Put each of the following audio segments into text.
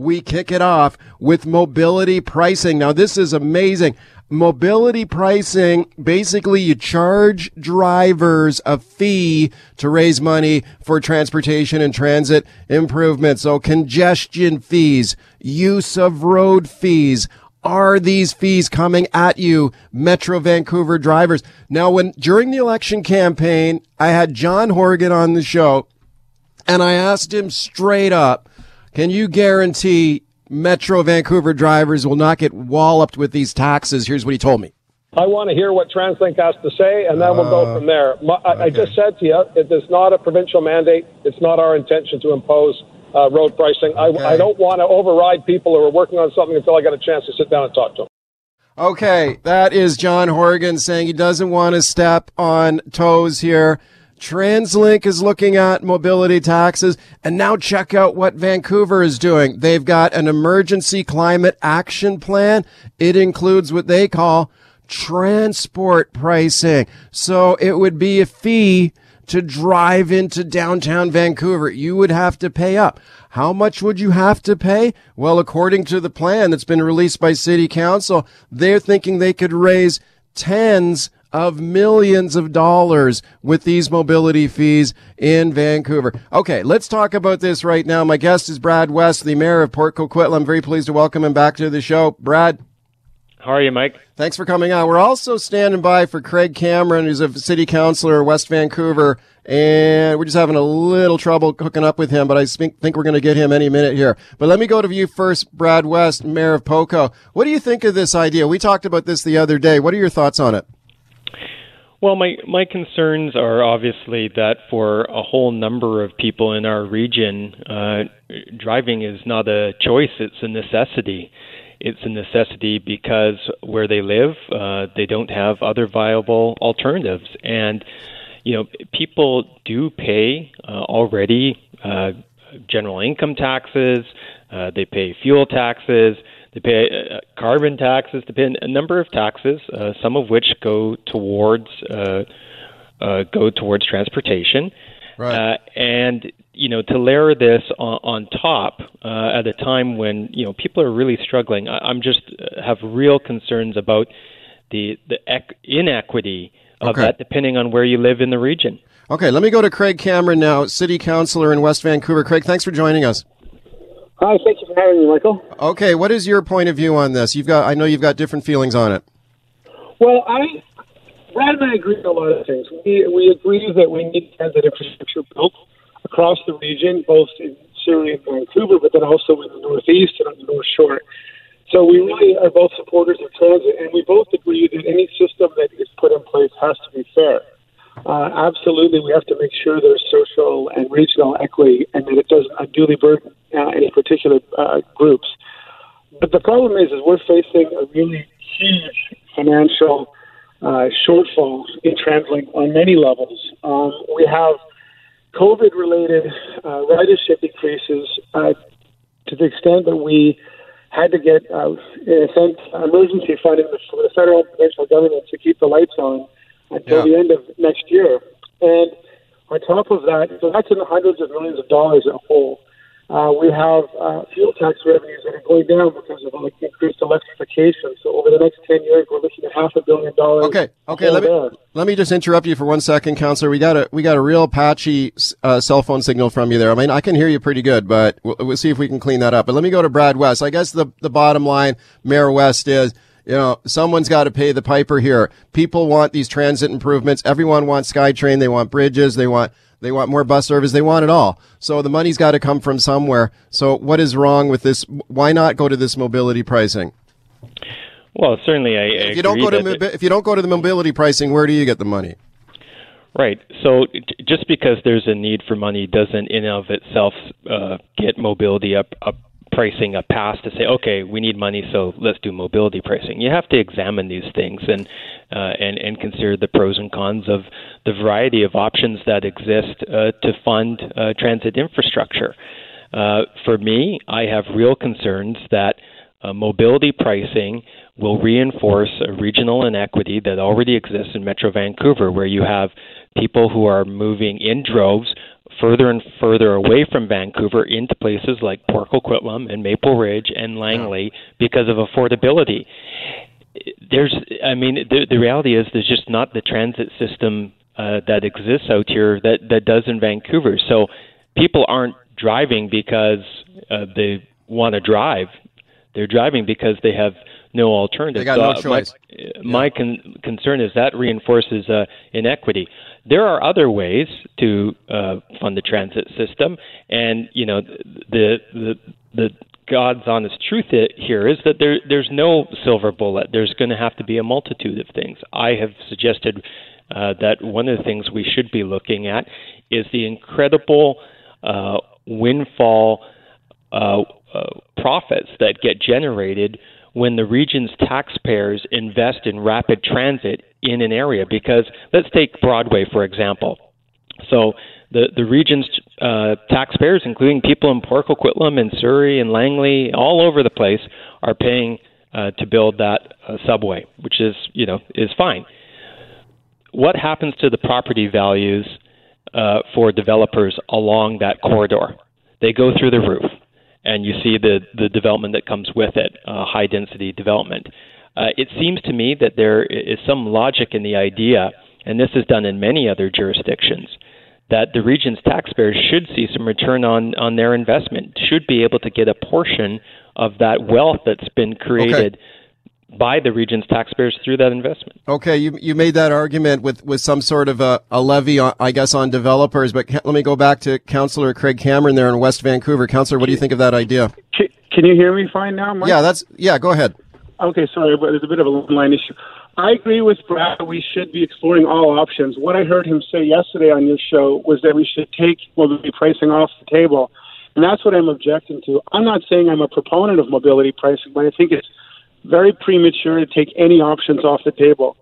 we kick it off with mobility pricing. Now, this is amazing. Mobility pricing, basically you charge drivers a fee to raise money for transportation and transit improvements. So congestion fees, use of road fees, are these fees coming at you, Metro Vancouver drivers? Now, when during the election campaign, I had John Horgan on the show and I asked him straight up, can you guarantee Metro Vancouver drivers will not get walloped with these taxes? Here's what he told me. I want to hear what TransLink has to say, and then uh, we'll go from there. My, okay. I just said to you, it is not a provincial mandate. It's not our intention to impose uh, road pricing. Okay. I, I don't want to override people who are working on something until I get a chance to sit down and talk to them. Okay, that is John Horgan saying he doesn't want to step on toes here. TransLink is looking at mobility taxes. And now check out what Vancouver is doing. They've got an emergency climate action plan. It includes what they call transport pricing. So it would be a fee to drive into downtown Vancouver. You would have to pay up. How much would you have to pay? Well, according to the plan that's been released by City Council, they're thinking they could raise tens of millions of dollars with these mobility fees in Vancouver. Okay, let's talk about this right now. My guest is Brad West, the mayor of Port Coquitlam. I'm very pleased to welcome him back to the show. Brad. How are you, Mike? Thanks for coming on. We're also standing by for Craig Cameron, who's a city councilor, West Vancouver, and we're just having a little trouble hooking up with him, but I think, think we're going to get him any minute here. But let me go to you first, Brad West, Mayor of Poco. What do you think of this idea? We talked about this the other day. What are your thoughts on it? Well, my, my concerns are obviously that for a whole number of people in our region, uh, driving is not a choice, it's a necessity it's a necessity because where they live, uh, they don't have other viable alternatives. And, you know, people do pay uh, already uh, general income taxes, uh, they pay fuel taxes, they pay uh, carbon taxes, they pay a number of taxes, uh, some of which go towards uh, uh, go towards transportation. Right. Uh, and you know, to layer this on, on top uh, at a time when you know people are really struggling, I, I'm just uh, have real concerns about the the ec- inequity of okay. that, depending on where you live in the region. Okay, let me go to Craig Cameron now, City Councilor in West Vancouver. Craig, thanks for joining us. Hi, thank you for having me, Michael. Okay, what is your point of view on this? You've got, I know you've got different feelings on it. Well, I, Brad and I agree on a lot of things. We we agree that we need transit infrastructure built across the region, both in Surrey and Vancouver, but then also in the Northeast and on the North Shore. So we really are both supporters of transit, and we both agree that any system that is put in place has to be fair. Uh, absolutely, we have to make sure there's social and regional equity, and that it doesn't unduly burden uh, any particular uh, groups. But the problem is, is we're facing a really huge financial uh, shortfall in TransLink on many levels. Um, we have COVID related uh, ridership increases uh, to the extent that we had to get, in a sense, emergency funding from the federal and provincial government to keep the lights on until yeah. the end of next year. And on top of that, so that's in the hundreds of millions of dollars in a whole. Uh, we have uh, fuel tax revenues that are going down because of like, increased electrification. So over the next ten years, we're looking at half a billion dollars. Okay, okay. Let me let me just interrupt you for one second, Councillor. We got a we got a real patchy uh, cell phone signal from you there. I mean, I can hear you pretty good, but we'll, we'll see if we can clean that up. But let me go to Brad West. I guess the the bottom line, Mayor West is you know, someone's got to pay the piper here. People want these transit improvements. Everyone wants SkyTrain. They want bridges. They want they want more bus service. They want it all. So the money's got to come from somewhere. So what is wrong with this? Why not go to this mobility pricing? Well, certainly, I, I if you don't go to mobi- if you don't go to the mobility pricing, where do you get the money? Right. So just because there's a need for money doesn't in and of itself uh, get mobility up up pricing a pass to say, okay, we need money, so let's do mobility pricing. You have to examine these things and uh, and and consider the pros and cons of the variety of options that exist uh, to fund uh, transit infrastructure. Uh, for me, I have real concerns that uh, mobility pricing will reinforce a regional inequity that already exists in Metro Vancouver, where you have people who are moving in droves further and further away from Vancouver into places like Port Coquitlam and Maple Ridge and Langley because of affordability. There's, I mean, the, the reality is there's just not the transit system uh, that exists out here that that does in Vancouver. So people aren't driving because uh, they want to drive. They're driving because they have no alternative. They got so, no choice. My, my con- concern is that reinforces uh, inequity. There are other ways to uh, fund the transit system, and you know the the the God's honest truth here is that there there's no silver bullet. There's going to have to be a multitude of things. I have suggested uh, that one of the things we should be looking at is the incredible uh, windfall uh, uh, profits that get generated when the region's taxpayers invest in rapid transit in an area. Because let's take Broadway, for example. So the, the region's uh, taxpayers, including people in Port Coquitlam and Surrey and Langley, all over the place, are paying uh, to build that uh, subway, which is, you know, is fine. What happens to the property values uh, for developers along that corridor? They go through the roof and you see the the development that comes with it, uh, high density development. Uh, it seems to me that there is some logic in the idea, and this is done in many other jurisdictions, that the region's taxpayers should see some return on on their investment, should be able to get a portion of that wealth that's been created. Okay by the region's taxpayers through that investment. Okay, you you made that argument with, with some sort of a, a levy, on, I guess, on developers. But let me go back to Councillor Craig Cameron there in West Vancouver. Councillor, what do you think of that idea? Can you hear me fine now, Mike? Yeah, that's yeah. Go ahead. Okay, sorry, but there's a bit of a line issue. I agree with Brad. That we should be exploring all options. What I heard him say yesterday on your show was that we should take mobility pricing off the table, and that's what I'm objecting to. I'm not saying I'm a proponent of mobility pricing, but I think it's very premature to take any options off the table.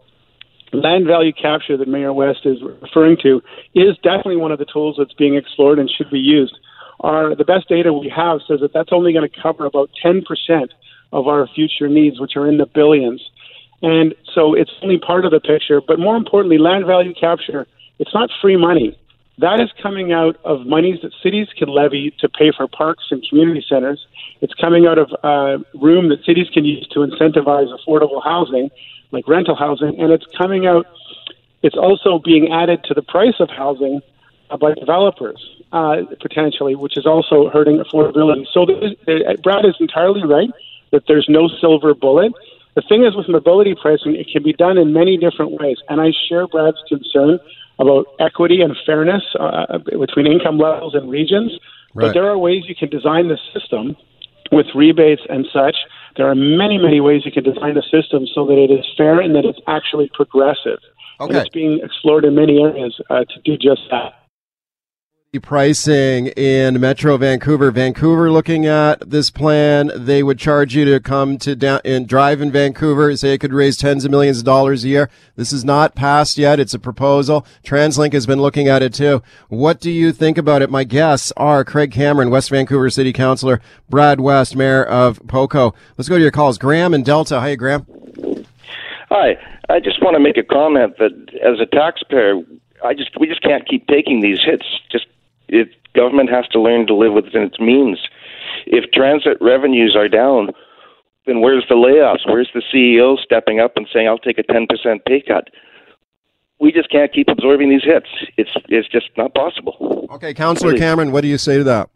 Land value capture that Mayor West is referring to is definitely one of the tools that's being explored and should be used. Our, the best data we have says that that's only going to cover about 10% of our future needs, which are in the billions. And so it's only part of the picture. But more importantly, land value capture, it's not free money. That is coming out of monies that cities can levy to pay for parks and community centers. It's coming out of uh, room that cities can use to incentivize affordable housing, like rental housing, and it's coming out. It's also being added to the price of housing uh, by developers uh, potentially, which is also hurting affordability. So uh, Brad is entirely right that there's no silver bullet. The thing is with mobility pricing, it can be done in many different ways, and I share Brad's concern about equity and fairness uh, between income levels and regions. Right. But there are ways you can design the system with rebates and such. There are many, many ways you can design the system so that it is fair and that it's actually progressive. Okay. And it's being explored in many areas uh, to do just that pricing in Metro Vancouver. Vancouver looking at this plan, they would charge you to come to down and drive in Vancouver. Say it could raise tens of millions of dollars a year. This is not passed yet. It's a proposal. TransLink has been looking at it too. What do you think about it? My guests are Craig Cameron, West Vancouver City Councilor, Brad West, Mayor of Poco. Let's go to your calls. Graham and Delta. Hi, Graham. Hi. I just want to make a comment that as a taxpayer, I just we just can't keep taking these hits just it, government has to learn to live within its means. If transit revenues are down, then where's the layoffs? Where's the CEO stepping up and saying, "I'll take a 10% pay cut"? We just can't keep absorbing these hits. It's it's just not possible. Okay, Councillor Cameron, what do you say to that?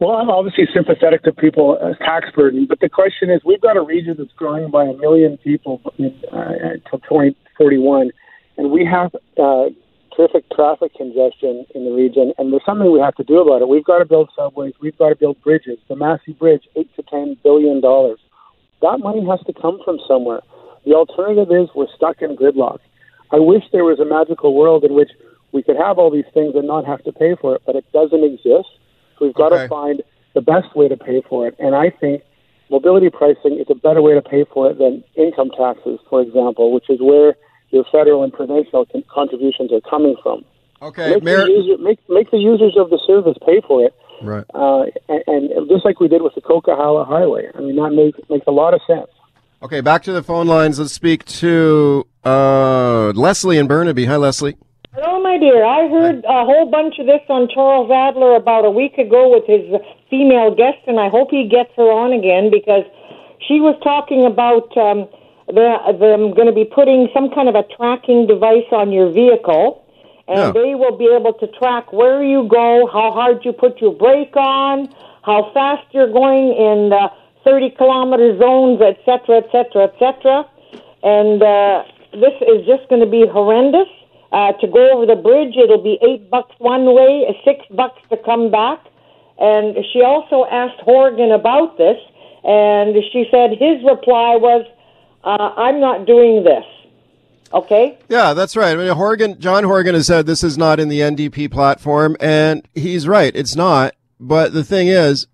Well, I'm obviously sympathetic to people uh, tax burden, but the question is, we've got a region that's growing by a million people in, uh, until 2041, and we have uh, terrific traffic congestion in the region, and there's something we have to do about it. We've got to build subways. We've got to build bridges. The Massey Bridge, eight to ten billion dollars. That money has to come from somewhere. The alternative is we're stuck in gridlock. I wish there was a magical world in which we could have all these things and not have to pay for it, but it doesn't exist. So we've got okay. to find the best way to pay for it. And I think mobility pricing is a better way to pay for it than income taxes, for example, which is where your federal and provincial con- contributions are coming from. Okay, make, Mayor- the user, make, make the users of the service pay for it. Right. Uh, and, and, just like we did with the Coquihalla Highway. I mean, that makes, makes a lot of sense. Okay, back to the phone lines. Let's speak to uh, Leslie in Burnaby. Hi, Leslie. Hello, my dear. I heard a whole bunch of this on Charles Adler about a week ago with his female guest, and I hope he gets her on again because she was talking about um, them going to be putting some kind of a tracking device on your vehicle, and Yeah. they will be able to track where you go, how hard you put your brake on, how fast you're going in uh, 30 kilometer zones, et cetera, et cetera, et cetera. And uh, this is just going to be horrendous. Uh, to go over the bridge, it'll be eight bucks one way, six bucks to come back. And she also asked Horgan about this, and she said his reply was, uh, "I'm not doing this." Okay. Yeah, that's right. I mean, Horgan, John Horgan has said this is not in the NDP platform, and he's right. It's not. But the thing is,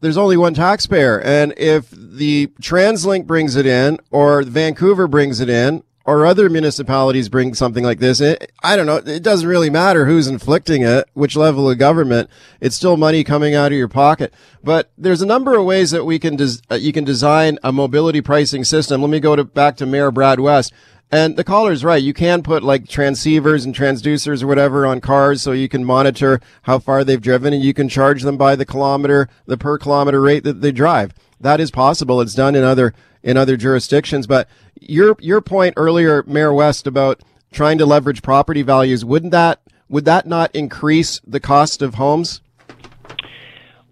there's only one taxpayer, and if the TransLink brings it in, or Vancouver brings it in, or other municipalities bring something like this, it, I don't know. It doesn't really matter who's inflicting it, which level of government. It's still money coming out of your pocket. But there's a number of ways that we can des- uh, you can design a mobility pricing system. Let me go to back to Mayor Brad West. And the caller's right. You can put like transceivers and transducers or whatever on cars so you can monitor how far they've driven and you can charge them by the kilometer, the per kilometer rate that they drive. That is possible. It's done in other, in other jurisdictions. But your, your point earlier, Mayor West, about trying to leverage property values, wouldn't that, would that not increase the cost of homes?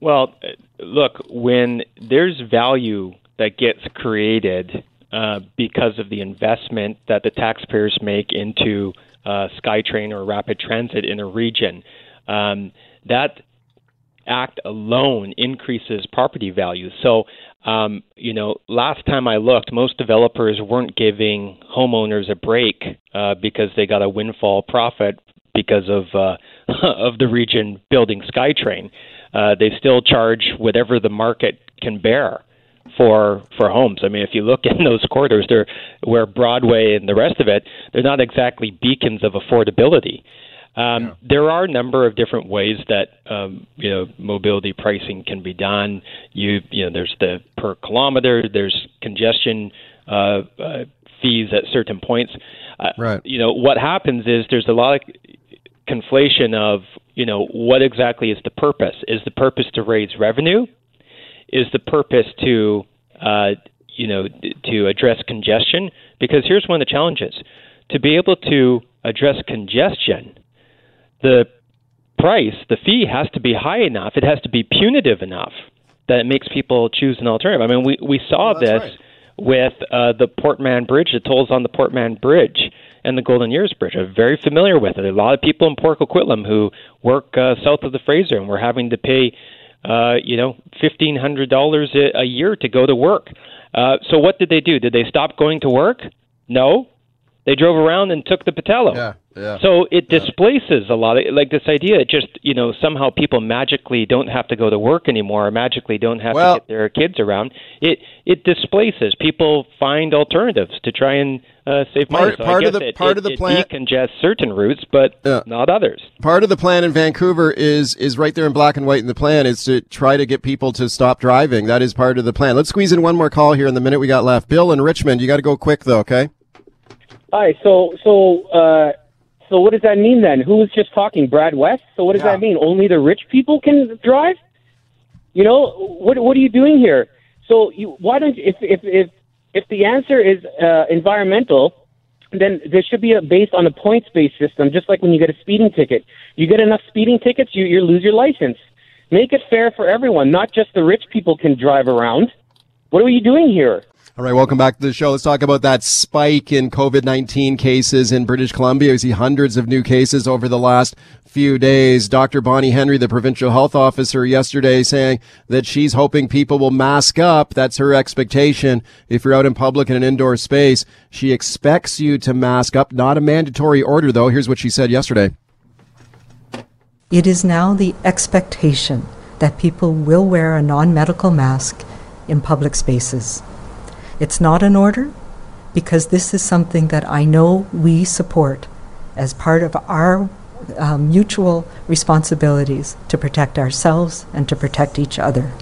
Well, look, when there's value that gets created uh, because of the investment that the taxpayers make into uh, SkyTrain or rapid transit in a region, um, that act alone increases property values. So, um, you know, last time I looked, most developers weren't giving homeowners a break uh, because they got a windfall profit because of uh, of the region building SkyTrain. Uh, they still charge whatever the market can bear for for homes. I mean, if you look in those corridors, they're where Broadway and the rest of it, they're not exactly beacons of affordability. Um, There are a number of different ways that um, you know mobility pricing can be done. You you know there's the per kilometer, there's congestion uh, uh, fees at certain points. Uh, Right. You know what happens is there's a lot of conflation of you know what exactly is the purpose? Is the purpose to raise revenue? Is the purpose to uh, you know to address congestion? Because here's one of the challenges: to be able to address congestion, the price, the fee has to be high enough. It has to be punitive enough that it makes people choose an alternative. I mean, we we saw Well, this right. with uh, the Port Mann Bridge, the tolls on the Port Mann Bridge and the Golden Ears Bridge. I'm very familiar with it. A lot of people in Port Coquitlam who work uh, south of the Fraser and were having to pay, uh, you know, fifteen hundred dollars a year to go to work. Uh, so what did they do? Did they stop going to work? No, they drove around and took the Pattullo. Yeah, yeah. So it displaces a lot of like this idea. It just you know somehow people magically don't have to go to work anymore, or magically don't have Well- to get their kids around. It it displaces. People find alternatives to try and uh, save money. Part- So part I of the- it, part it, of the it plan- decongest certain routes, but Yeah. not others. part of the plan in Vancouver is is right there in black and white in the plan is to try to get people to stop driving. That is part of the plan. Let's squeeze in one more call here in the minute we got left. Bill in Richmond, you got to go quick though, okay? Hi. So so uh, so what does that mean then? Who was just talking? Brad West. So what does Yeah. that mean? Only the rich people can drive? You know what? What are you doing here? So you why don't if if if if the answer is uh, environmental, then there should be a based on a points based system, just like when you get a speeding ticket. You get enough speeding tickets, you you lose your license. Make it fair for everyone, not just the rich people can drive around. What are you doing here? All right, welcome back to the show. Let's talk about that spike in COVID-19 cases in British Columbia. We see hundreds of new cases over the last few days. Dr. Bonnie Henry, the provincial health officer yesterday saying that she's hoping people will mask up. That's her expectation. If you're out in public in an indoor space, she expects you to mask up. Not a mandatory order though. Here's what she said yesterday. It is now the expectation that people will wear a non medical mask in public spaces. It's not an order because this is something that I know we support as part of our um, mutual responsibilities to protect ourselves and to protect each other.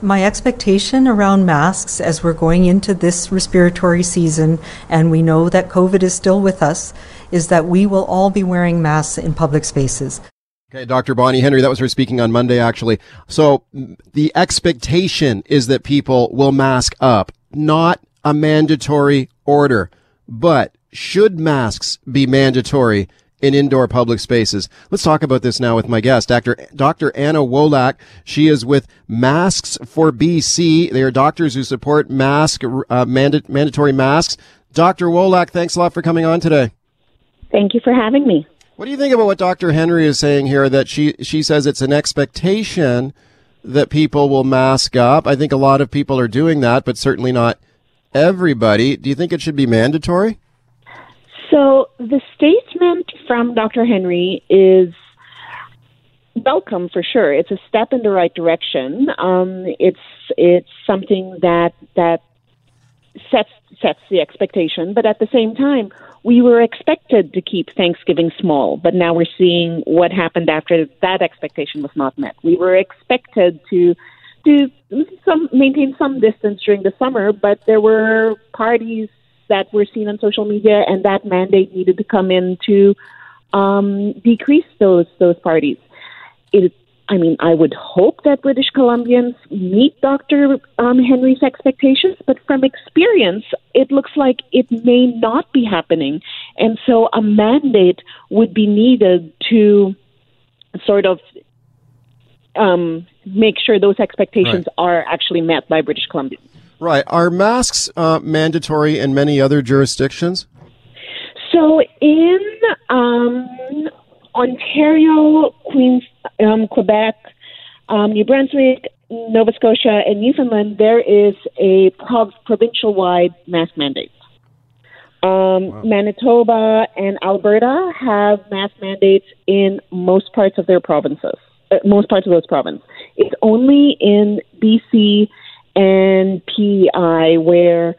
my expectation around masks as we're going into this respiratory season, and we know that COVID is still with us, is that we will all be wearing masks in public spaces. Okay, Dr. Bonnie Henry, that was her speaking on Monday, actually. So the expectation is that people will mask up, not a mandatory order. But should masks be mandatory in indoor public spaces. Let's talk about this now with my guest, Dr. Dr. Anna Wolak. She is with Masks for BC. They are doctors who support mask uh, manda- mandatory masks. Dr. Wolak, thanks a lot for coming on today. Thank you for having me. What do you think about what Dr. Henry is saying here? That she she says it's an expectation that people will mask up. I think a lot of people are doing that, but certainly not everybody. Do you think it should be mandatory? So the statement from Dr. Henry is welcome for sure. It's a step in the right direction. Um, it's it's something that that sets sets the expectation, but at the same time, we were expected to keep Thanksgiving small, but now we're seeing what happened after that expectation was not met. We were expected to to some maintain some distance during the summer, but there were parties that were seen on social media, and that mandate needed to come in to um, decrease those those parties. It, I mean, I would hope that British Columbians meet Dr. Um, Henry's expectations, but from experience, it looks like it may not be happening, and so a mandate would be needed to sort of um, make sure those expectations right. are actually met by British Columbians. Right. Are masks uh, mandatory in many other jurisdictions? So in um, Ontario, Queens, um, Quebec, um, New Brunswick, Nova Scotia, and Newfoundland, there is a prov- provincial wide mask mandate. Um, wow. Manitoba and Alberta have mask mandates in most parts of their provinces, uh, most parts of those provinces. It's only in BC and PEI where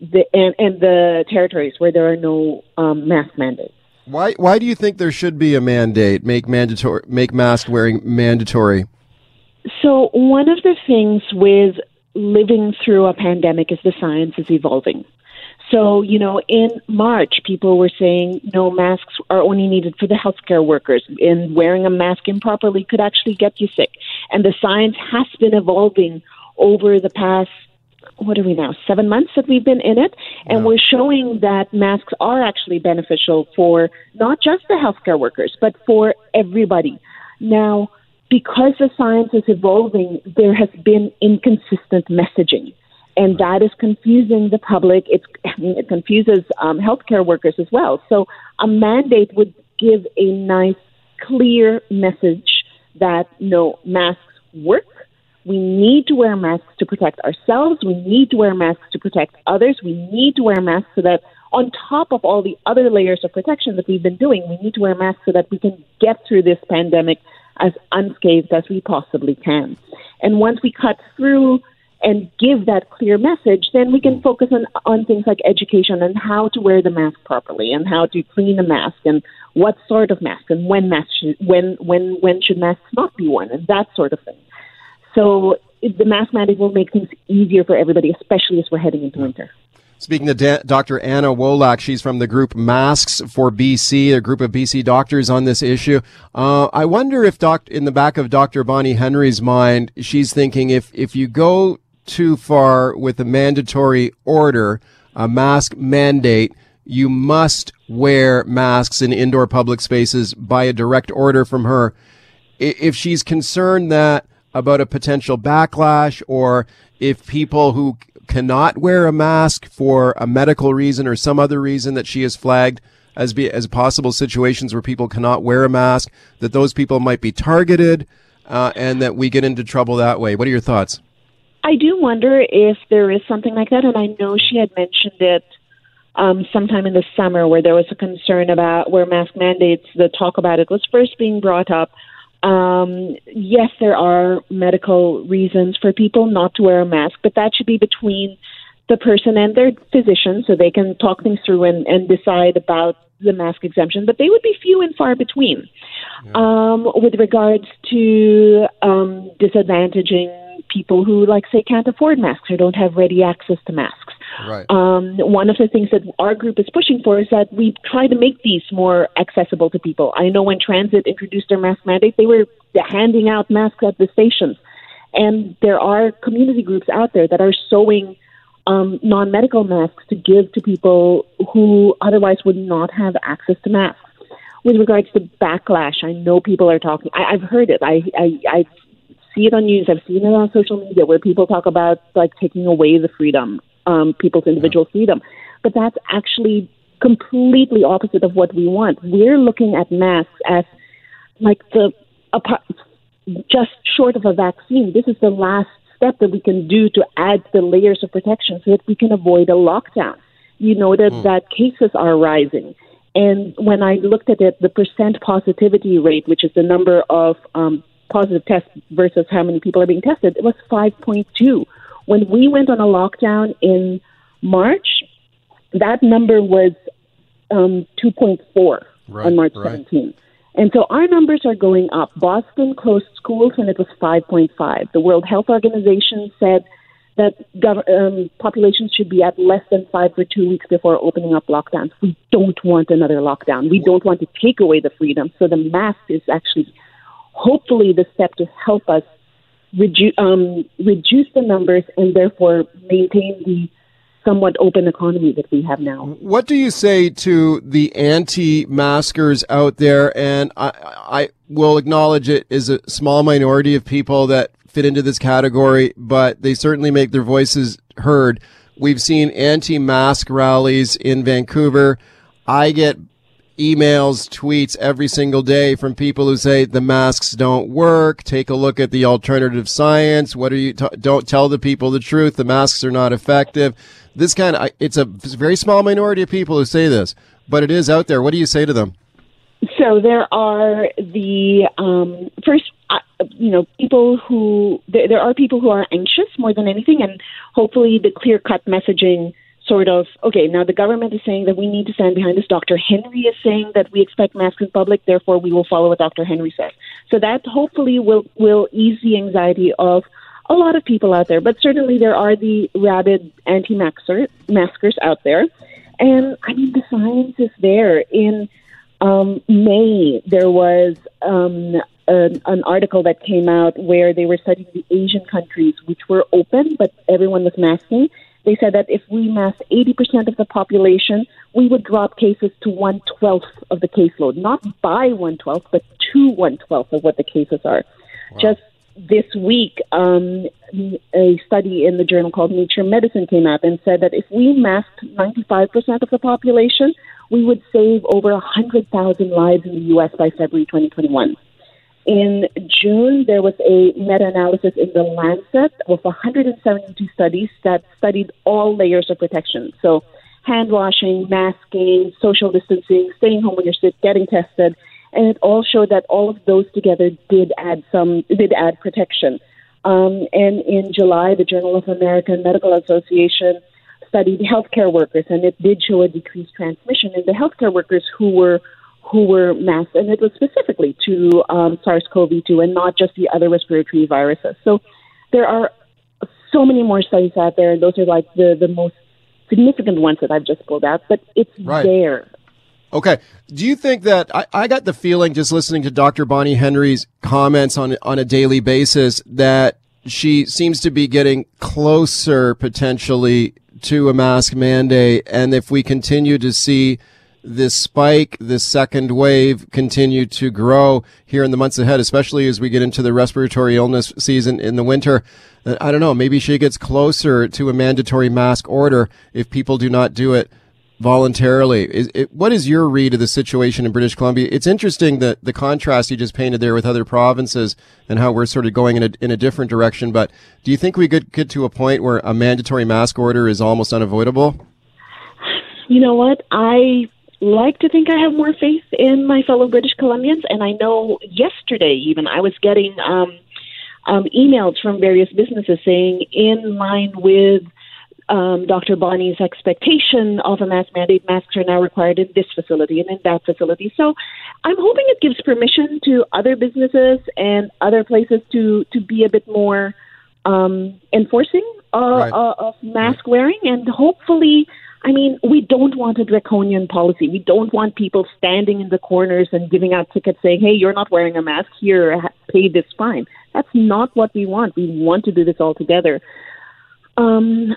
the and, and the territories where there are no um, mask mandates. Why why do you think there should be a mandate? Make mandatory make mask wearing mandatory. So one of the things with living through a pandemic is the science is evolving. So, you know, in March, people were saying no masks are only needed for the healthcare workers, and wearing a mask improperly could actually get you sick. And the science has been evolving over the past what are we now seven months that we've been in it? And yeah. we're showing that masks are actually beneficial for not just the healthcare workers but for everybody. Now because the science is evolving there has been inconsistent messaging. And that is confusing the public. It's I mean, it confuses um, healthcare workers as well. So a mandate would give a nice clear message that no masks work we need to wear masks to protect ourselves. We need to wear masks to protect others. We need to wear masks so that, on top of all the other layers of protection that we've been doing, we need to wear masks so that we can get through this pandemic as unscathed as we possibly can. And once we cut through and give that clear message, then we can focus on, on things like education and how to wear the mask properly and how to clean a mask and what sort of mask and when mask should, when when when should masks not be worn and that sort of thing. So the mask mandate will make things easier for everybody, especially as we're heading into winter. Speaking to Dr. Anna Wolak, she's from the group Masks for BC, a group of BC doctors on this issue. Uh, I wonder if doc- in the back of Dr. Bonnie Henry's mind, she's thinking if, if you go too far with a mandatory order, a mask mandate, you must wear masks in indoor public spaces by a direct order from her. If she's concerned that about a potential backlash or if people who cannot wear a mask for a medical reason or some other reason that she has flagged as be as possible situations where people cannot wear a mask that those people might be targeted uh, and that we get into trouble that way. What are your thoughts? I do wonder if there is something like that and i know she had mentioned it um, sometime in the summer where there was a concern about where mask mandates the talk about it was first being brought up um, yes, there are medical reasons for people not to wear a mask, but that should be between the person and their physician so they can talk things through and, and decide about the mask exemption, but they would be few and far between. Yeah. Um, with regards to um, disadvantaging people who, like, say, can't afford masks or don't have ready access to masks. Right. Um, one of the things that our group is pushing for is that we try to make these more accessible to people. I know when Transit introduced their mask mandate, they were handing out masks at the stations. And there are community groups out there that are sewing um, non medical masks to give to people who otherwise would not have access to masks. With regards to backlash, I know people are talking. I, I've heard it. I, I, I see it on news. I've seen it on social media where people talk about like taking away the freedom, um, people's individual freedom. But that's actually completely opposite of what we want. We're looking at masks as like the just short of a vaccine. This is the last step that we can do to add the layers of protection so that we can avoid a lockdown. You know that, mm. that cases are rising. And when I looked at it, the percent positivity rate, which is the number of um, positive tests versus how many people are being tested, it was 5.2. When we went on a lockdown in March, that number was um, 2.4 right, on March right. 17th. And so our numbers are going up. Boston closed schools and it was 5.5. The World Health Organization said that um, populations should be at less than five for two weeks before opening up lockdowns. We don't want another lockdown. We don't want to take away the freedom. So the mask is actually, hopefully, the step to help us redu- um, reduce the numbers and therefore maintain the somewhat open economy that we have now. What do you say to the anti-maskers out there? And I, I will acknowledge it is a small minority of people that fit into this category, but they certainly make their voices heard. We've seen anti-mask rallies in Vancouver. I get emails, tweets every single day from people who say the masks don't work. Take a look at the alternative science. What are you, t- don't tell the people the truth. The masks are not effective this kind of it's a very small minority of people who say this, but it is out there. What do you say to them? So there are the um, first, uh, you know, people who there, there are people who are anxious more than anything, and hopefully the clear cut messaging sort of okay now the government is saying that we need to stand behind this dr henry is saying that we expect masks in public therefore we will follow what dr henry says so that hopefully will will ease the anxiety of a lot of people out there, but certainly there are the rabid anti-maskers out there. And I mean, the science is there. In um, May, there was um, an, an article that came out where they were studying the Asian countries, which were open, but everyone was masking. They said that if we masked 80% of the population, we would drop cases to one twelfth of the caseload, not by one twelfth, but to one twelfth of what the cases are. Wow. Just this week, um, a study in the journal called Nature Medicine came out and said that if we masked 95% of the population, we would save over 100,000 lives in the U.S. by February 2021. In June, there was a meta analysis in the Lancet of 172 studies that studied all layers of protection. So, hand washing, masking, social distancing, staying home when you're sick, getting tested, and it all showed that all of those together did add some did add protection. Um, and in July, the Journal of American Medical Association studied healthcare workers, and it did show a decreased transmission in the healthcare workers who were who were masked, and it was specifically to um, SARS-CoV-2 and not just the other respiratory viruses. So there are so many more studies out there, and those are like the the most significant ones that I've just pulled out. But it's right. there. Okay. Do you think that I, I got the feeling just listening to Dr. Bonnie Henry's comments on on a daily basis that she seems to be getting closer potentially to a mask mandate, and if we continue to see this spike, this second wave continue to grow here in the months ahead, especially as we get into the respiratory illness season in the winter. Uh, I don't know. Maybe she gets closer to a mandatory mask order if people do not do it voluntarily. Is it, what is your read of the situation in British Columbia? It's interesting that the contrast you just painted there with other provinces and how we're sort of going in a, in a different direction. But do you think we could get to a point where a mandatory mask order is almost unavoidable? You know what? I like to think I have more faith in my fellow British Columbians, and I know yesterday even I was getting um, um, emails from various businesses saying, in line with um, Dr. Bonnie's expectation of a mask mandate, masks are now required in this facility and in that facility. So I'm hoping it gives permission to other businesses and other places to, to be a bit more um, enforcing uh, Right. uh, of mask wearing, and hopefully. I mean, we don't want a draconian policy. We don't want people standing in the corners and giving out tickets saying, "Hey, you're not wearing a mask. Here, pay this fine." That's not what we want. We want to do this all together. Um,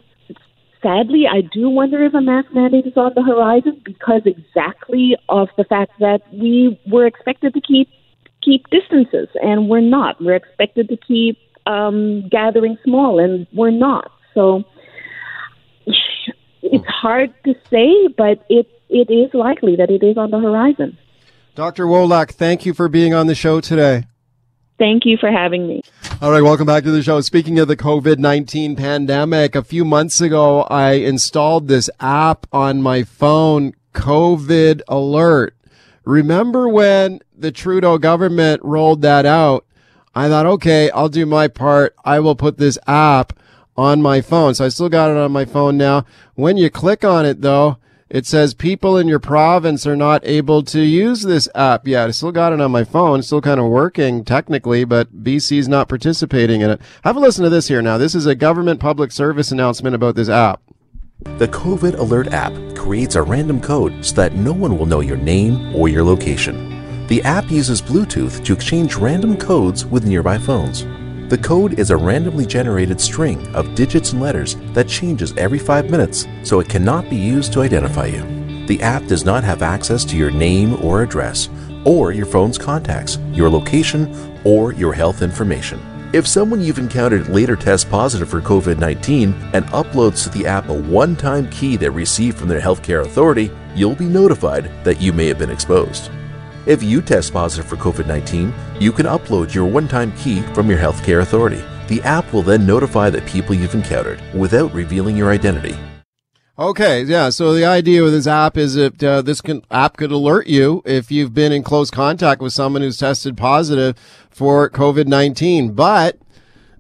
sadly, I do wonder if a mask mandate is on the horizon because exactly of the fact that we were expected to keep keep distances and we're not. We're expected to keep um, gathering small and we're not. So it's hard to say, but it it is likely that it is on the horizon. Dr. Wolak, thank you for being on the show today. Thank you for having me. All right, welcome back to the show. Speaking of the COVID 19 pandemic, a few months ago, I installed this app on my phone, COVID Alert. Remember when the Trudeau government rolled that out? I thought, okay, I'll do my part. I will put this app on my phone. So I still got it on my phone now. When you click on it, though, it says people in your province are not able to use this app yet. I still got it on my phone, still kind of working technically, but BC's not participating in it. Have a listen to this here now. This is a government public service announcement about this app. The COVID Alert app creates a random code so that no one will know your name or your location. The app uses Bluetooth to exchange random codes with nearby phones. The code is a randomly generated string of digits and letters that changes every five minutes, so it cannot be used to identify you. The app does not have access to your name or address, or your phone's contacts, your location, or your health information. If someone you've encountered later tests positive for COVID 19 and uploads to the app a one time key they received from their healthcare authority, you'll be notified that you may have been exposed. If you test positive for COVID 19, you can upload your one time key from your healthcare authority. The app will then notify the people you've encountered without revealing your identity. Okay, yeah. So the idea with this app is that uh, this can, app could alert you if you've been in close contact with someone who's tested positive for COVID nineteen, but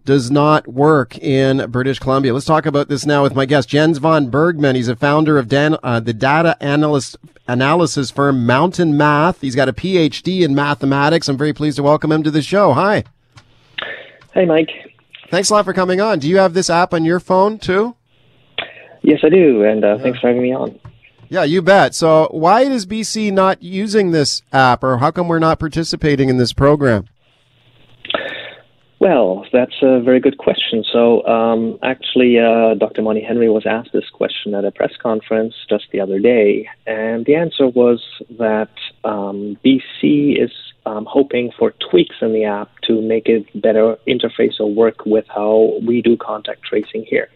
does not work in British Columbia. Let's talk about this now with my guest, Jens von Bergmann. He's a founder of Dan, uh, the data analyst analysis firm Mountain Math. He's got a PhD in mathematics. I'm very pleased to welcome him to the show. Hi. Hey, Mike. Thanks a lot for coming on. Do you have this app on your phone too? Yes, I do, and uh, thanks for having me on. Yeah, you bet. So, why is BC not using this app, or how come we're not participating in this program? Well, that's a very good question. So, um, actually, uh, Dr. Bonnie Henry was asked this question at a press conference just the other day, and the answer was that um, BC is um, hoping for tweaks in the app to make it better interface or work with how we do contact tracing here.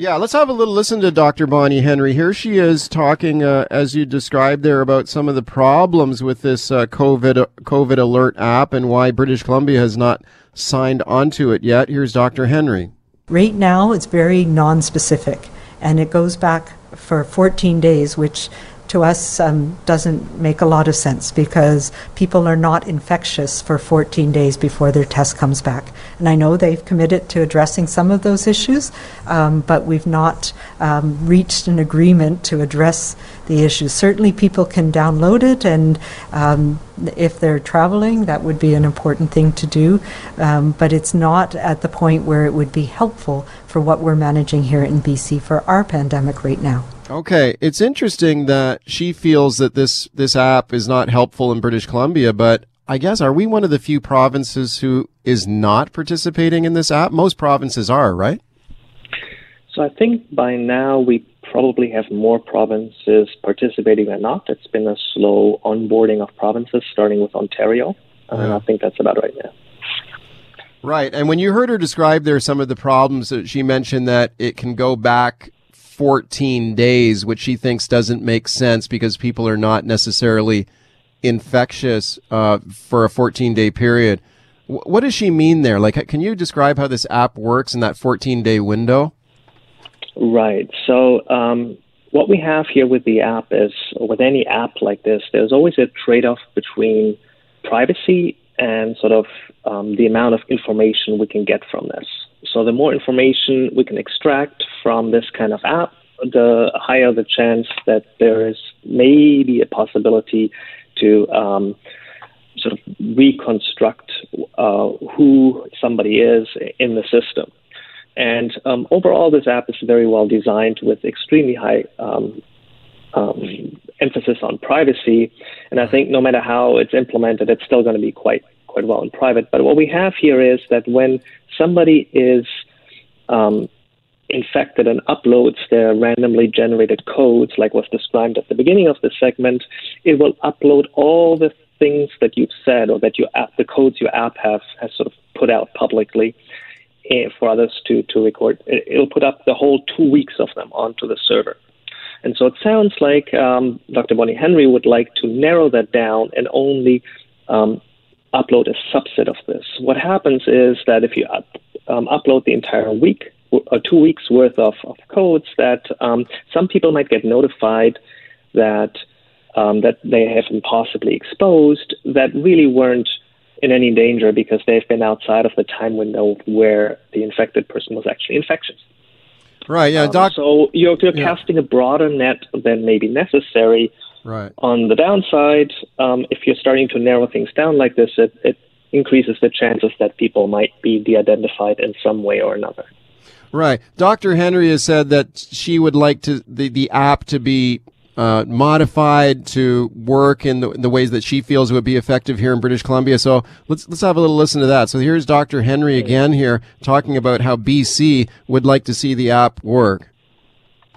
Yeah, let's have a little listen to Dr. Bonnie Henry. Here she is talking, uh, as you described there, about some of the problems with this uh, COVID COVID alert app and why British Columbia has not signed onto it yet. Here's Dr. Henry. Right now, it's very non-specific, and it goes back for 14 days, which to us um, doesn't make a lot of sense because people are not infectious for 14 days before their test comes back. And I know they've committed to addressing some of those issues, um, but we've not um, reached an agreement to address the issues. Certainly, people can download it, and um, if they're traveling, that would be an important thing to do. Um, but it's not at the point where it would be helpful for what we're managing here in BC for our pandemic right now. Okay, it's interesting that she feels that this this app is not helpful in British Columbia, but I guess are we one of the few provinces who is not participating in this app? Most provinces are, right? So I think by now we probably have more provinces participating than not. It's been a slow onboarding of provinces, starting with Ontario, uh, and I think that's about right now. Right. And when you heard her describe there some of the problems she mentioned that it can go back 14 days, which she thinks doesn't make sense because people are not necessarily infectious uh, for a 14 day period. W- what does she mean there? Like, can you describe how this app works in that 14 day window? Right. So um, what we have here with the app is, with any app like this, there's always a trade-off between privacy and sort of um, the amount of information we can get from this. So the more information we can extract from this kind of app, the higher the chance that there is maybe a possibility to um, sort of reconstruct uh, who somebody is in the system. And um, overall, this app is very well designed with extremely high um, um, emphasis on privacy. And I think no matter how it's implemented, it's still going to be quite quite well in private. But what we have here is that when somebody is um, infected and uploads their randomly generated codes, like was described at the beginning of the segment, it will upload all the things that you've said or that your app, the codes your app have has sort of put out publicly eh, for others to, to record. It'll put up the whole two weeks of them onto the server. And so it sounds like um, Dr. Bonnie Henry would like to narrow that down and only um, upload a subset of this. What happens is that if you up, um, upload the entire week or uh, two weeks worth of, of codes, that um, some people might get notified that um, that they have been possibly exposed that really weren't in any danger because they've been outside of the time window where the infected person was actually infectious. Right. Yeah. Um, Doc. so you're, you're Yeah. casting a broader net than maybe necessary. Right. On the downside, um, if you're starting to narrow things down like this, it, it increases the chances that people might be de-identified in some way or another. Right. Dr. Henry has said that she would like to the, the app to be uh, modified to work in the, the ways that she feels would be effective here in British Columbia. So let's let's have a little listen to that. So here's Dr. Henry again here talking about how BC would like to see the app work.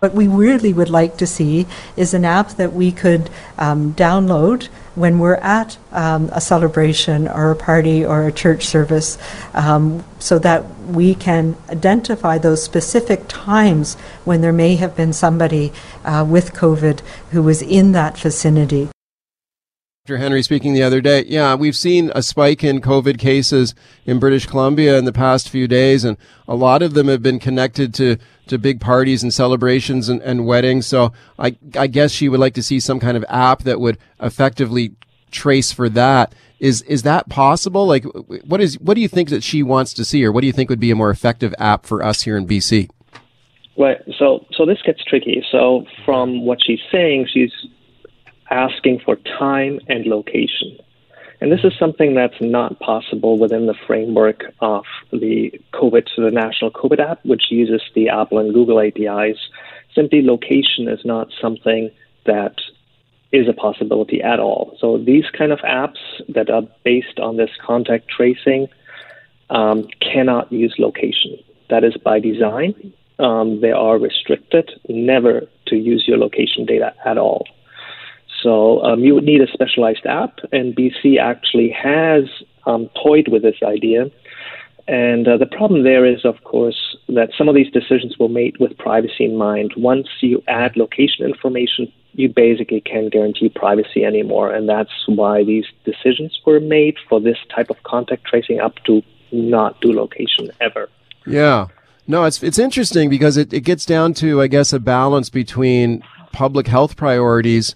What we really would like to see is an app that we could um, download when we're at um, a celebration or a party or a church service um, so that we can identify those specific times when there may have been somebody uh, with COVID who was in that vicinity. Dr. Henry speaking the other day. Yeah, we've seen a spike in COVID cases in British Columbia in the past few days, and a lot of them have been connected to, to big parties and celebrations and, and weddings. So I, I guess she would like to see some kind of app that would effectively trace for that. Is, is that possible? Like, what is, what do you think that she wants to see, or what do you think would be a more effective app for us here in BC? Right. So so this gets tricky. So from what she's saying, she's asking for time and location. And this is something that's not possible within the framework of the COVID, so the national COVID app, which uses the Apple and Google APIs. Simply location is not something that is a possibility at all. So these kind of apps that are based on this contact tracing um, cannot use location. That is by design. Um, they are restricted never to use your location data at all. So um, you would need a specialized app, and BC actually has um, toyed with this idea. And uh, the problem there is, of course, that some of these decisions were made with privacy in mind. Once you add location information, you basically can't guarantee privacy anymore. And that's why these decisions were made for this type of contact tracing up to not do location ever. Yeah. No, it's it's interesting because it, it gets down to, I guess, a balance between public health priorities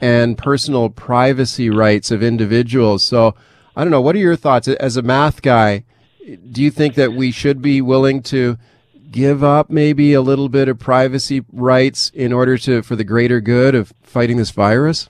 and personal privacy rights of individuals. So I don't know. What are your thoughts as a math guy? Do you think that we should be willing to give up maybe a little bit of privacy rights in order to for the greater good of fighting this virus?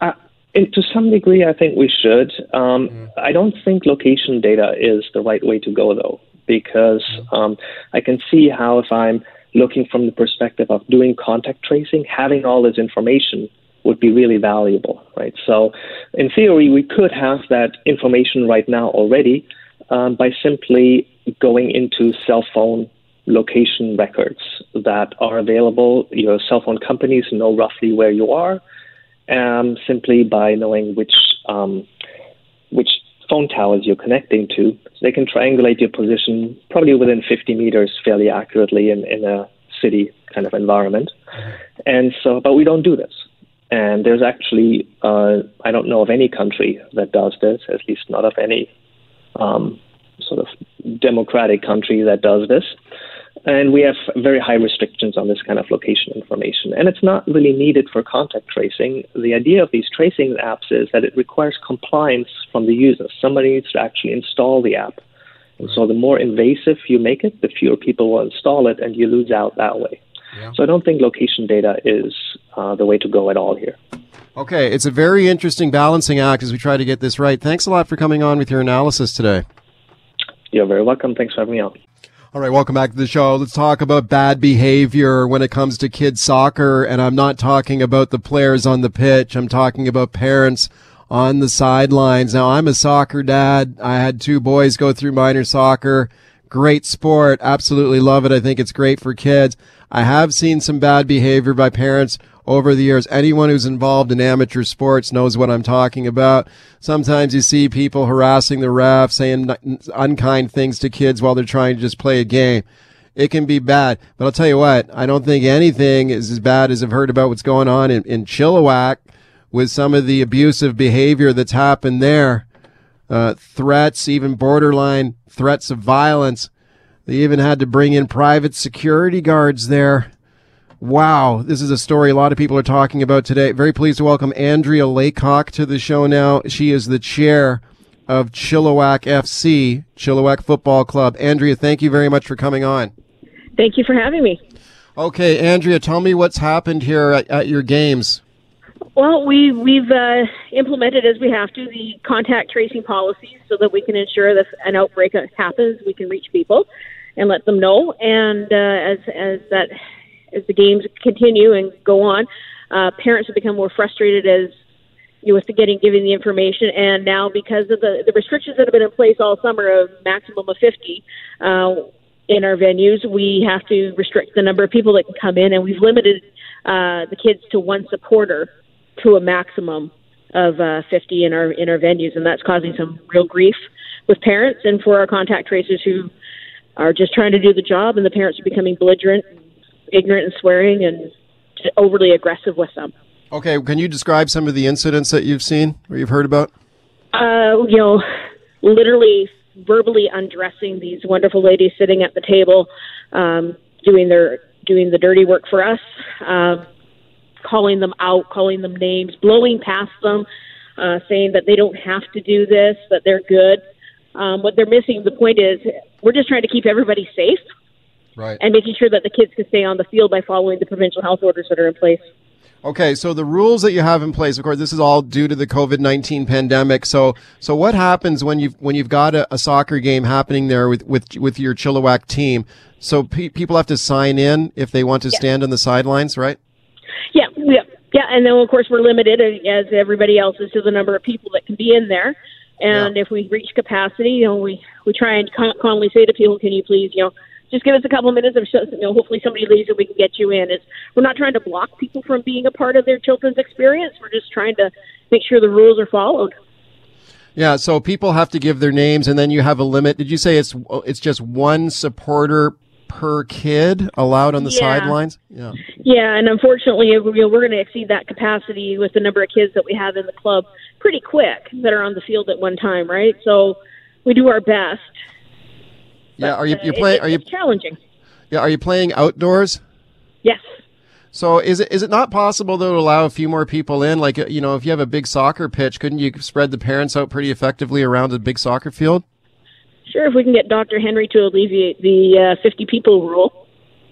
Uh, to some degree, I think we should. Um, I don't think location data is the right way to go, though, because um, I can see how if I'm looking from the perspective of doing contact tracing, having all this information would be really valuable, right? So, in theory, we could have that information right now already um, by simply going into cell phone location records that are available. Your cell phone companies know roughly where you are, um, simply by knowing which um, which phone towers you're connecting to. So they can triangulate your position probably within 50 meters fairly accurately in, in a city kind of environment. And so, but we don't do this. And there's actually, uh, I don't know of any country that does this, at least not of any um, sort of democratic country that does this. And we have very high restrictions on this kind of location information. And it's not really needed for contact tracing. The idea of these tracing apps is that it requires compliance from the user. Somebody needs to actually install the app. And so the more invasive you make it, the fewer people will install it, and you lose out that way. So I don't think location data is uh, the way to go at all here. Okay, it's a very interesting balancing act as we try to get this right. Thanks a lot for coming on with your analysis today. You're very welcome. Thanks for having me on. All right, welcome back to the show. Let's talk about bad behavior when it comes to kids soccer. And I'm not talking about the players on the pitch. I'm talking about parents on the sidelines. Now, I'm a soccer dad. I had two boys go through minor soccer. Great sport. Absolutely love it. I think it's great for kids. I have seen some bad behavior by parents over the years. Anyone who's involved in amateur sports knows what I'm talking about. Sometimes you see people harassing the ref, saying unkind things to kids while they're trying to just play a game. It can be bad, but I'll tell you what, I don't think anything is as bad as I've heard about what's going on in, in Chilliwack with some of the abusive behavior that's happened there. Uh, threats, even borderline threats of violence. They even had to bring in private security guards there Wow, this is a story a lot of people are talking about today. Very pleased to welcome Andrea Laycock to the show now. She is the chair of Chilliwack FC, Chilliwack Football Club. Andrea, thank you very much for coming on. Thank you for having me. Okay, Andrea, tell me what's happened here at, at your games. Well, we we've uh, implemented as we have to the contact tracing policies so that we can ensure that if an outbreak happens, we can reach people and let them know. And uh, as as that as the games continue and go on, uh, parents have become more frustrated as you know, with the getting giving the information, and now because of the the restrictions that have been in place all summer of maximum of fifty. Uh, in our venues, we have to restrict the number of people that can come in, and we've limited uh, the kids to one supporter to a maximum of uh, 50 in our in our venues, and that's causing some real grief with parents and for our contact tracers who are just trying to do the job, and the parents are becoming belligerent ignorant and swearing and overly aggressive with them. Okay, can you describe some of the incidents that you've seen or you've heard about? Uh, you know, literally verbally undressing these wonderful ladies sitting at the table, um, doing their doing the dirty work for us, um, calling them out, calling them names, blowing past them, uh, saying that they don't have to do this, that they're good. Um, what they're missing, the point is, we're just trying to keep everybody safe right. and making sure that the kids can stay on the field by following the provincial health orders that are in place. Okay, so the rules that you have in place, of course, this is all due to the COVID nineteen pandemic. So, so what happens when you've when you've got a, a soccer game happening there with with with your Chilliwack team? So pe- people have to sign in if they want to yeah. stand on the sidelines, right? Yeah, yeah, yeah. And then of course we're limited, uh, as everybody else is, to the number of people that can be in there. And yeah. if we reach capacity, you know, we we try and calmly say to people, "Can you please, you know." Just give us a couple of minutes of show, you know, hopefully somebody leaves and we can get you in. It's, we're not trying to block people from being a part of their children's experience. We're just trying to make sure the rules are followed. Yeah, so people have to give their names, and then you have a limit. Did you say it's it's just one supporter per kid allowed on the yeah. sidelines? Yeah. Yeah, and unfortunately, you know, we're going to exceed that capacity with the number of kids that we have in the club pretty quick that are on the field at one time, right? So we do our best yeah, are you you're playing? Are you challenging? Yeah, are you playing outdoors? Yes. So is it is it not possible though to allow a few more people in? Like you know, if you have a big soccer pitch, couldn't you spread the parents out pretty effectively around a big soccer field? Sure, if we can get Dr. Henry to alleviate the uh, 50 people rule.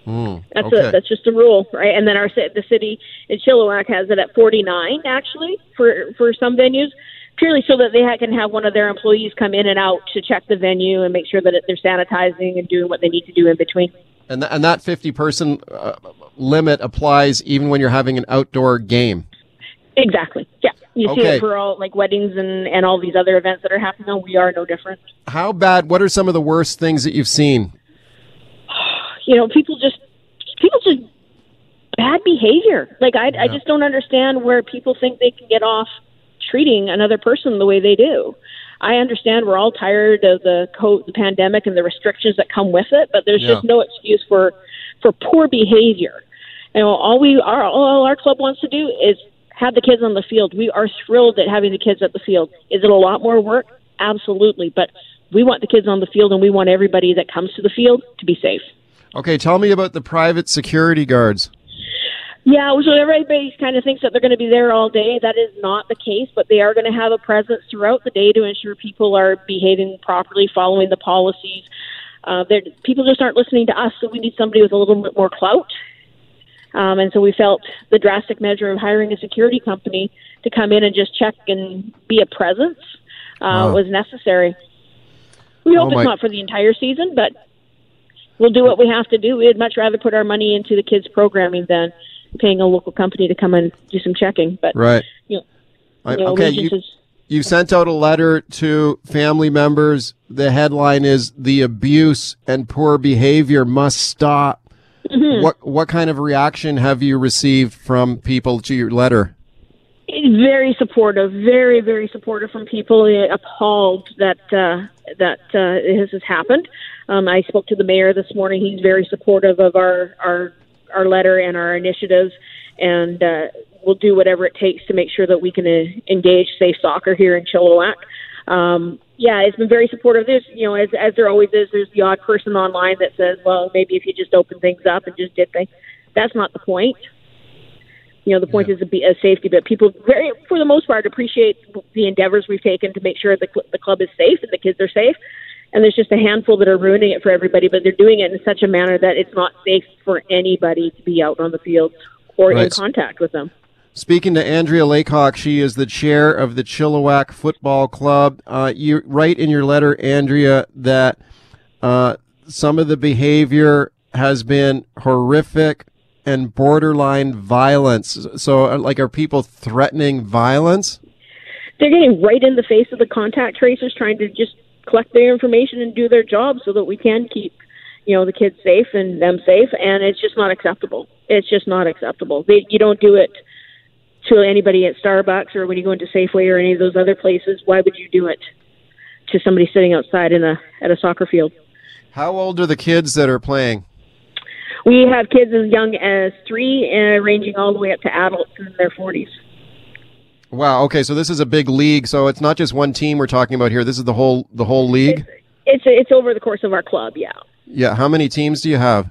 Mm, that's okay. a, that's just a rule, right? And then our the city in Chilliwack has it at 49 actually for for some venues purely so that they can have one of their employees come in and out to check the venue and make sure that they're sanitizing and doing what they need to do in between. And, th- and that 50 person uh, limit applies even when you're having an outdoor game. Exactly. Yeah. You okay. see it for all like weddings and, and all these other events that are happening. We are no different. How bad? What are some of the worst things that you've seen? You know, people just people just bad behavior. Like I, yeah. I just don't understand where people think they can get off treating another person the way they do. I understand we're all tired of the co- the pandemic and the restrictions that come with it, but there's yeah. just no excuse for for poor behavior. And all we our all our club wants to do is have the kids on the field. We are thrilled at having the kids at the field. Is it a lot more work? Absolutely, but we want the kids on the field, and we want everybody that comes to the field to be safe. Okay, tell me about the private security guards. Yeah, so everybody kind of thinks that they're going to be there all day. That is not the case, but they are going to have a presence throughout the day to ensure people are behaving properly, following the policies. Uh, people just aren't listening to us, so we need somebody with a little bit more clout Um, and so we felt the drastic measure of hiring a security company to come in and just check and be a presence uh, wow. was necessary. We hope oh it's not for the entire season, but we'll do what we have to do. We'd much rather put our money into the kids' programming than paying a local company to come and do some checking. But right, you know, I, you know, okay, you, is, you sent out a letter to family members. The headline is "The abuse and poor behavior must stop." Mm-hmm. What what kind of reaction have you received from people to your letter? Very supportive, very very supportive from people appalled that uh, that uh, this has happened. Um, I spoke to the mayor this morning. He's very supportive of our our our letter and our initiatives, and uh, we'll do whatever it takes to make sure that we can uh, engage safe soccer here in Chilliwack. Um, yeah, it's been very supportive. There's, you know, as as there always is, there's the odd person online that says, well, maybe if you just open things up and just did things. That's not the point. You know, the point yeah. is to be a safety, but people very, for the most part, appreciate the endeavors we've taken to make sure the cl- the club is safe and the kids are safe. And there's just a handful that are ruining it for everybody, but they're doing it in such a manner that it's not safe for anybody to be out on the field or right. in contact with them. Speaking to Andrea Laycock, she is the chair of the Chilliwack Football Club. Uh, you write in your letter, Andrea, that uh, some of the behavior has been horrific and borderline violence. So, uh, like, are people threatening violence? They're getting right in the face of the contact tracers, trying to just collect their information and do their job so that we can keep, you know, the kids safe and them safe. And it's just not acceptable. It's just not acceptable. They, you don't do it to anybody at Starbucks or when you go into Safeway or any of those other places. Why would you do it to somebody sitting outside in a at a soccer field? How old are the kids that are playing? We have kids as young as three, and ranging all the way up to adults in their forties. Wow. Okay, so this is a big league. So it's not just one team we're talking about here. This is the whole the whole league. It's it's, it's over the course of our club. Yeah. Yeah. How many teams do you have?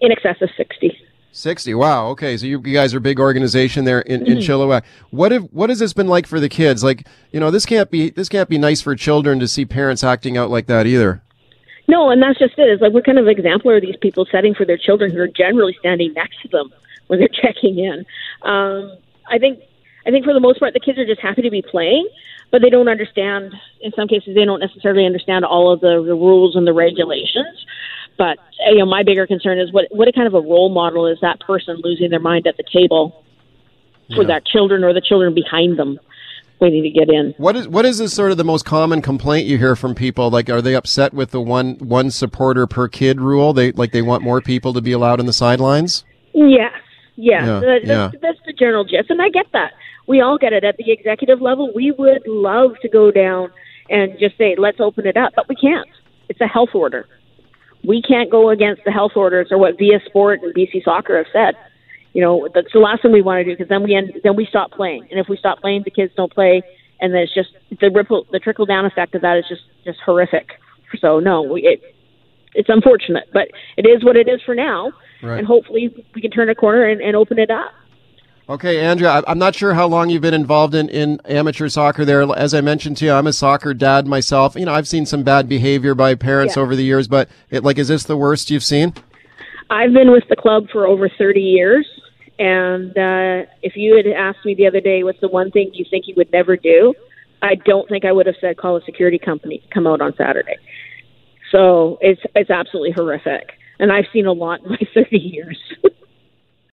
In excess of sixty. 60. Wow. Okay. So you, you guys are a big organization there in, in mm-hmm. Chilliwack. What have, what has this been like for the kids? Like, you know, this can't be, this can't be nice for children to see parents acting out like that either. No, and that's just it. It's like what kind of example are these people setting for their children who are generally standing next to them when they're checking in? Um, I think, I think for the most part, the kids are just happy to be playing, but they don't understand. In some cases, they don't necessarily understand all of the, the rules and the regulations. But you know, my bigger concern is what what kind of a role model is that person losing their mind at the table for yeah. that children or the children behind them waiting to get in. What is what is sort of the most common complaint you hear from people? Like, are they upset with the one one supporter per kid rule? They like they want more people to be allowed in the sidelines. Yes, yes, yeah, that's, yeah. that's the general gist, and I get that. We all get it at the executive level. We would love to go down and just say, let's open it up, but we can't. It's a health order we can't go against the health orders or what viaSport and BC Soccer have said. You know, that's the last thing we want to do because then we end, then we stop playing, and if we stop playing, the kids don't play, and then it's just the ripple, the trickle down effect of that is just just horrific. So no, we, it it's unfortunate, but it is what it is for now, right. and hopefully we can turn a corner and, and open it up. Okay, Andrea, I'm not sure how long you've been involved in, in amateur soccer there. As I mentioned to you, I'm a soccer dad myself. You know, I've seen some bad behavior by parents yeah. over the years, but it, like, is this the worst you've seen? I've been with the club for over 30 years. And uh, if you had asked me the other day, what's the one thing you think you would never do? I don't think I would have said call a security company to come out on Saturday. So it's it's absolutely horrific, and I've seen a lot in my 30 years.